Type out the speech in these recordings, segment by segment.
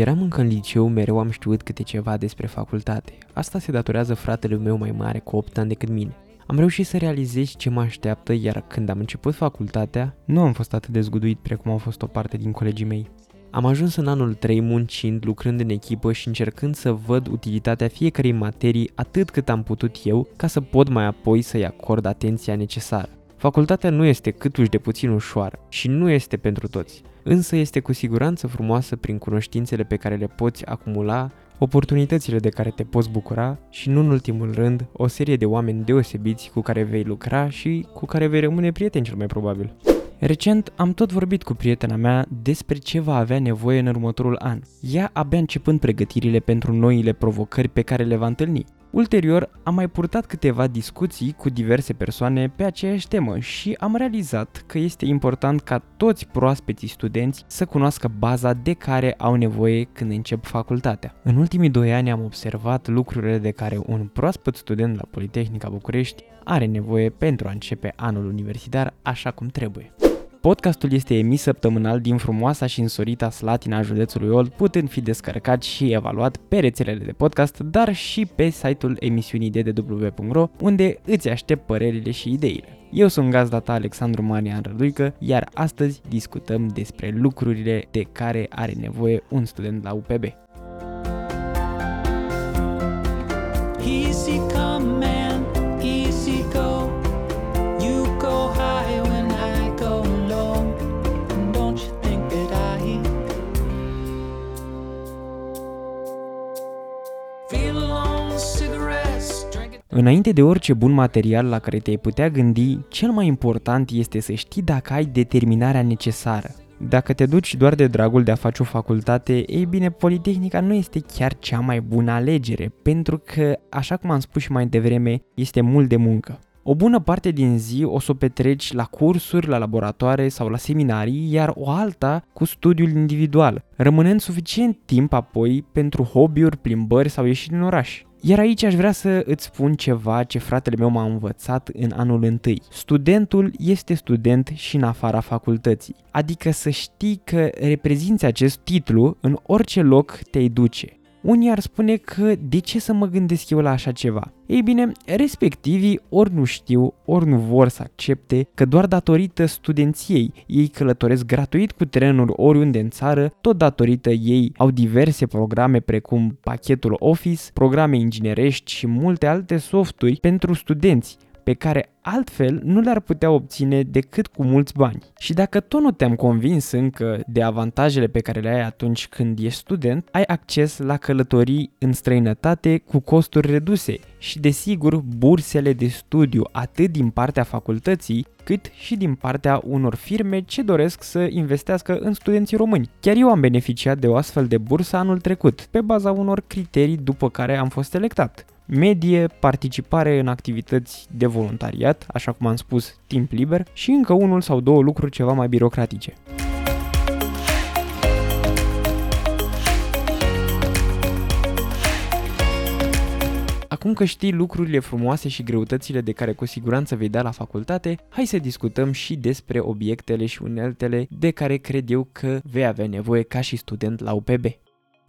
Când eram încă în liceu, mereu am știut câte ceva despre facultate. Asta se datorează fratelui meu mai mare cu 8 ani decât mine. Am reușit să realizez ce mă așteaptă, iar când am început facultatea, nu am fost atât de zguduit precum au fost o parte din colegii mei. Am ajuns în anul 3 muncind, lucrând în echipă și încercând să văd utilitatea fiecarei materii atât cât am putut eu, ca să pot mai apoi să-i acord atenția necesară. Facultatea nu este câtuși de puțin ușoară și nu este pentru toți, însă este cu siguranță frumoasă prin cunoștințele pe care le poți acumula, oportunitățile de care te poți bucura și, nu în ultimul rând, o serie de oameni deosebiți cu care vei lucra și cu care vei rămâne prieten cel mai probabil. Recent am tot vorbit cu prietena mea despre ce va avea nevoie în următorul an, ea abia începând pregătirile pentru noile provocări pe care le va întâlni. Ulterior, am mai purtat câteva discuții cu diverse persoane pe aceeași temă și am realizat că este important ca toți proaspeții studenți să cunoască baza de care au nevoie când încep facultatea. În ultimii doi ani am observat lucrurile de care un proaspăt student la Politehnica București are nevoie pentru a începe anul universitar așa cum trebuie. Podcastul este emis săptămânal din frumoasa și însorita Slatina județului Old, putând fi descărcat și evaluat pe rețelele de podcast, dar și pe site-ul emisiunii ddw.ro, unde îți aștept părerile și ideile. Eu sunt gazda ta Alexandru Marian Răduică, iar astăzi discutăm despre lucrurile de care are nevoie un student la UPB. Easy come man, Înainte de orice bun material la care te-ai putea gândi, cel mai important este să știi dacă ai determinarea necesară. Dacă te duci doar de dragul de a face o facultate, ei bine, Politehnica nu este chiar cea mai bună alegere, pentru că, așa cum am spus și mai devreme, este mult de muncă. O bună parte din zi o să o petreci la cursuri, la laboratoare sau la seminarii, iar o alta cu studiul individual, rămânând suficient timp apoi pentru hobby-uri, plimbări sau ieșiri în oraș. Iar aici aș vrea să îți spun ceva ce fratele meu m-a învățat în anul întâi. Studentul este student și în afara facultății. Adică să știi că reprezinți acest titlu în orice loc te-ai duce. Unii ar spune că de ce să mă gândesc eu la așa ceva? Ei bine, respectivii ori nu știu, ori nu vor să accepte că doar datorită studenției ei călătoresc gratuit cu trenuri oriunde în țară, tot datorită ei au diverse programe precum pachetul Office, programe inginerești și multe alte softuri pentru studenți, pe care altfel nu le-ar putea obține decât cu mulți bani. Și dacă tot nu te-am convins încă de avantajele pe care le ai atunci când ești student, ai acces la călătorii în străinătate cu costuri reduse și desigur bursele de studiu atât din partea facultății cât și din partea unor firme ce doresc să investească în studenții români. Chiar eu am beneficiat de o astfel de bursă anul trecut, pe baza unor criterii după care am fost selectat medie, participare în activități de voluntariat, așa cum am spus, timp liber și încă unul sau două lucruri ceva mai birocratice. Acum că știi lucrurile frumoase și greutățile de care cu siguranță vei da la facultate, hai să discutăm și despre obiectele și uneltele de care cred eu că vei avea nevoie ca și student la UPB.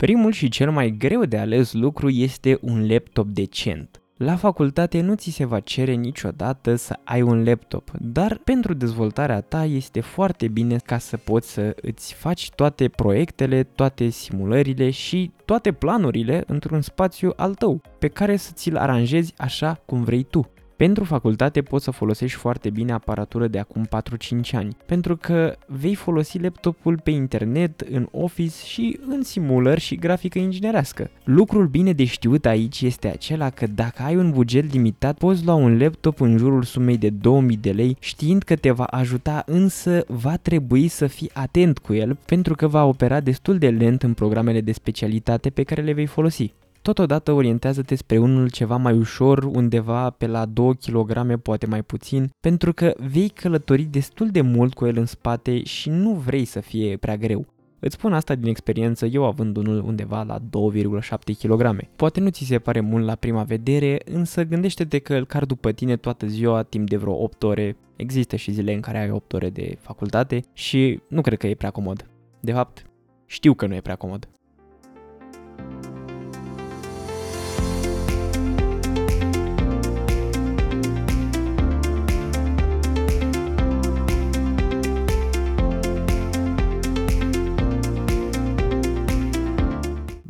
Primul și cel mai greu de ales lucru este un laptop decent. La facultate nu ți se va cere niciodată să ai un laptop, dar pentru dezvoltarea ta este foarte bine ca să poți să îți faci toate proiectele, toate simulările și toate planurile într-un spațiu al tău, pe care să ți-l aranjezi așa cum vrei tu. Pentru facultate poți să folosești foarte bine aparatură de acum 4-5 ani, pentru că vei folosi laptopul pe internet, în Office și în simulări și grafică inginerească. Lucrul bine de știut aici este acela că dacă ai un buget limitat, poți lua un laptop în jurul sumei de 2000 de lei, știind că te va ajuta, însă va trebui să fii atent cu el, pentru că va opera destul de lent în programele de specialitate pe care le vei folosi. Totodată orientează-te spre unul ceva mai ușor, undeva pe la 2 kg, poate mai puțin, pentru că vei călători destul de mult cu el în spate și nu vrei să fie prea greu. Îți spun asta din experiență, eu având unul undeva la 2,7 kg. Poate nu ți se pare mult la prima vedere, însă gândește-te că îl car după tine toată ziua, timp de vreo 8 ore. Există și zile în care ai 8 ore de facultate și nu cred că e prea comod. De fapt, știu că nu e prea comod.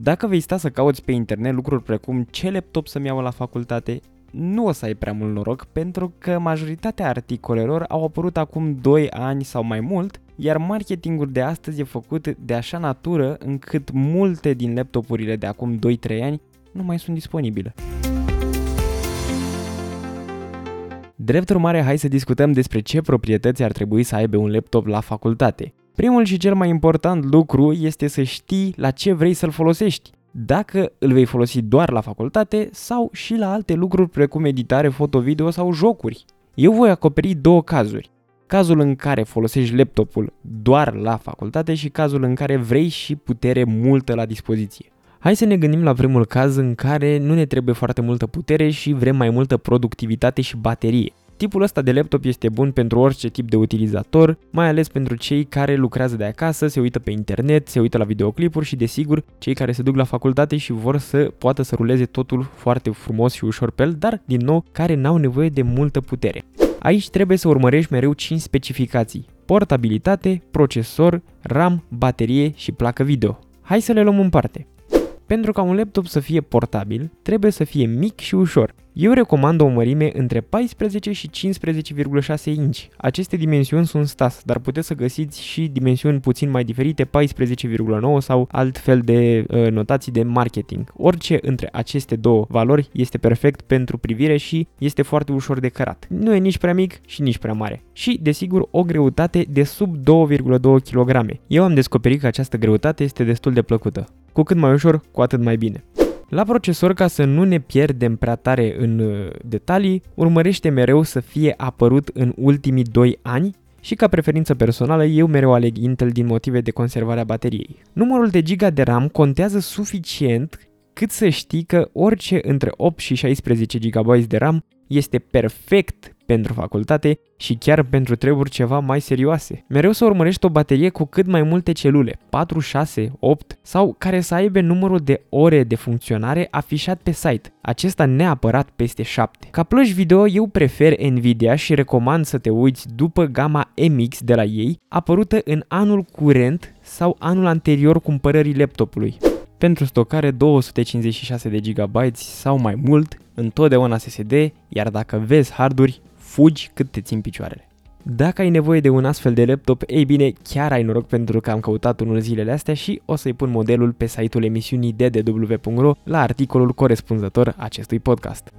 Dacă vei sta să cauți pe internet lucruri precum ce laptop să-mi iau la facultate, nu o să ai prea mult noroc pentru că majoritatea articolelor au apărut acum 2 ani sau mai mult, iar marketingul de astăzi e făcut de așa natură încât multe din laptopurile de acum 2-3 ani nu mai sunt disponibile. Drept urmare, hai să discutăm despre ce proprietăți ar trebui să aibă un laptop la facultate. Primul și cel mai important lucru este să știi la ce vrei să-l folosești. Dacă îl vei folosi doar la facultate sau și la alte lucruri precum editare foto-video sau jocuri. Eu voi acoperi două cazuri. Cazul în care folosești laptopul doar la facultate și cazul în care vrei și putere multă la dispoziție. Hai să ne gândim la primul caz în care nu ne trebuie foarte multă putere și vrem mai multă productivitate și baterie. Tipul ăsta de laptop este bun pentru orice tip de utilizator, mai ales pentru cei care lucrează de acasă, se uită pe internet, se uită la videoclipuri și desigur cei care se duc la facultate și vor să poată să ruleze totul foarte frumos și ușor pe el, dar din nou care n-au nevoie de multă putere. Aici trebuie să urmărești mereu 5 specificații. Portabilitate, procesor, RAM, baterie și placă video. Hai să le luăm în parte. Pentru ca un laptop să fie portabil, trebuie să fie mic și ușor. Eu recomand o mărime între 14 și 15,6 inch. Aceste dimensiuni sunt stas, dar puteți să găsiți și dimensiuni puțin mai diferite, 14,9 sau altfel de uh, notații de marketing. Orice între aceste două valori este perfect pentru privire și este foarte ușor de cărat. Nu e nici prea mic și nici prea mare. Și, desigur, o greutate de sub 2,2 kg. Eu am descoperit că această greutate este destul de plăcută. Cu cât mai ușor, cu atât mai bine. La procesor, ca să nu ne pierdem prea tare în uh, detalii, urmărește mereu să fie apărut în ultimii 2 ani și ca preferință personală eu mereu aleg Intel din motive de conservare a bateriei. Numărul de giga de RAM contează suficient cât să știi că orice între 8 și 16 GB de RAM este perfect pentru facultate și chiar pentru treburi ceva mai serioase. Mereu să urmărești o baterie cu cât mai multe celule, 4, 6, 8 sau care să aibă numărul de ore de funcționare afișat pe site, acesta neapărat peste 7. Ca plăci video eu prefer Nvidia și recomand să te uiți după gama MX de la ei, apărută în anul curent sau anul anterior cumpărării laptopului pentru stocare 256 de GB sau mai mult, întotdeauna SSD, iar dacă vezi harduri, fugi cât te țin picioarele. Dacă ai nevoie de un astfel de laptop, ei bine, chiar ai noroc pentru că am căutat unul zilele astea și o să-i pun modelul pe site-ul emisiunii ddw.ro la articolul corespunzător acestui podcast.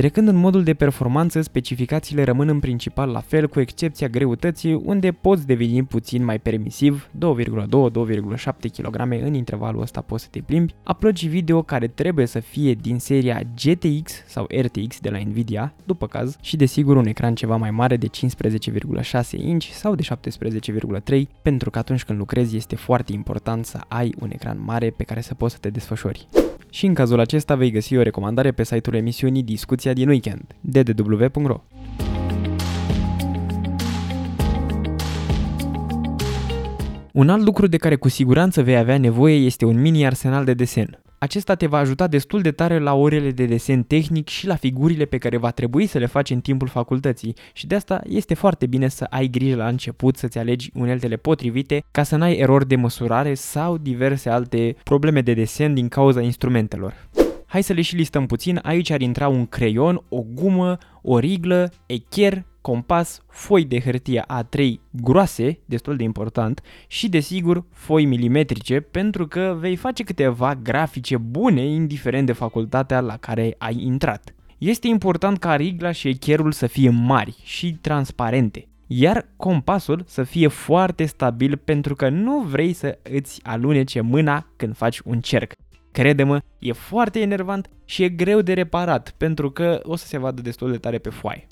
Trecând în modul de performanță, specificațiile rămân în principal la fel, cu excepția greutății, unde poți deveni puțin mai permisiv, 2,2-2,7 kg în intervalul ăsta poți să te plimbi, upload video care trebuie să fie din seria GTX sau RTX de la Nvidia, după caz, și desigur un ecran ceva mai mare de 15,6 inch sau de 17,3, pentru că atunci când lucrezi este foarte important să ai un ecran mare pe care să poți să te desfășori și în cazul acesta vei găsi o recomandare pe site-ul emisiunii Discuția din Weekend, ddw.ro. Un alt lucru de care cu siguranță vei avea nevoie este un mini arsenal de desen. Acesta te va ajuta destul de tare la orele de desen tehnic și la figurile pe care va trebui să le faci în timpul facultății și de asta este foarte bine să ai grijă la început să-ți alegi uneltele potrivite ca să n-ai erori de măsurare sau diverse alte probleme de desen din cauza instrumentelor. Hai să le și listăm puțin, aici ar intra un creion, o gumă, o riglă, echer, compas, foi de hârtie A3 groase, destul de important, și desigur foi milimetrice pentru că vei face câteva grafice bune indiferent de facultatea la care ai intrat. Este important ca rigla și echerul să fie mari și transparente, iar compasul să fie foarte stabil pentru că nu vrei să îți alunece mâna când faci un cerc. Crede-mă, e foarte enervant și e greu de reparat pentru că o să se vadă destul de tare pe foaie.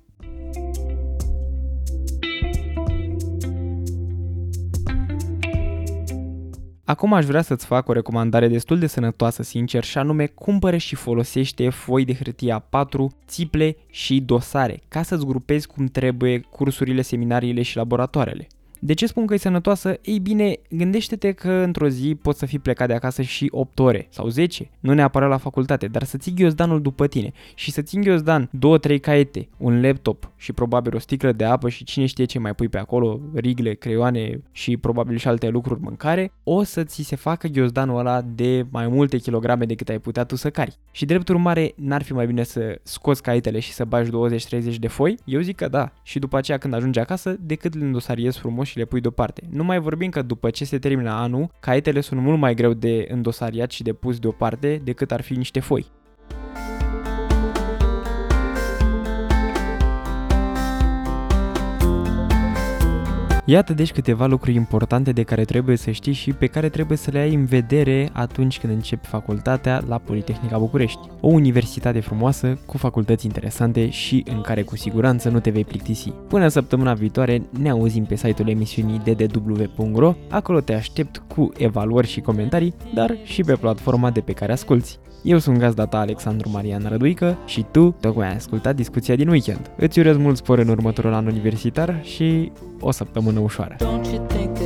Acum aș vrea să-ți fac o recomandare destul de sănătoasă, sincer, și anume cumpără și folosește foi de hârtie A4, țiple și dosare, ca să-ți grupezi cum trebuie cursurile, seminariile și laboratoarele. De ce spun că e sănătoasă? Ei bine, gândește-te că într-o zi poți să fii plecat de acasă și 8 ore sau 10, nu neapărat la facultate, dar să ții ghiozdanul după tine și să ții ghiozdan 2-3 caiete, un laptop și probabil o sticlă de apă și cine știe ce mai pui pe acolo, rigle, creioane și probabil și alte lucruri mâncare, o să ți se facă ghiozdanul ăla de mai multe kilograme decât ai putea tu să cari. Și drept urmare, n-ar fi mai bine să scoți caietele și să bagi 20-30 de foi? Eu zic că da. Și după aceea când ajungi acasă, decât le îndosariezi frumos și le pui deoparte. Nu mai vorbim că după ce se termină anul, caietele sunt mult mai greu de îndosariat și de pus deoparte decât ar fi niște foi. Iată deci câteva lucruri importante de care trebuie să știi și pe care trebuie să le ai în vedere atunci când începi facultatea la Politehnica București. O universitate frumoasă, cu facultăți interesante și în care cu siguranță nu te vei plictisi. Până săptămâna viitoare ne auzim pe site-ul emisiunii ddw.ro, acolo te aștept cu evaluări și comentarii, dar și pe platforma de pe care asculti. Eu sunt gazda ta Alexandru Marian Răduică și tu tocmai ai ascultat discuția din weekend. Îți urez mult spor în următorul an universitar și o săptămână ușoară. Don't you think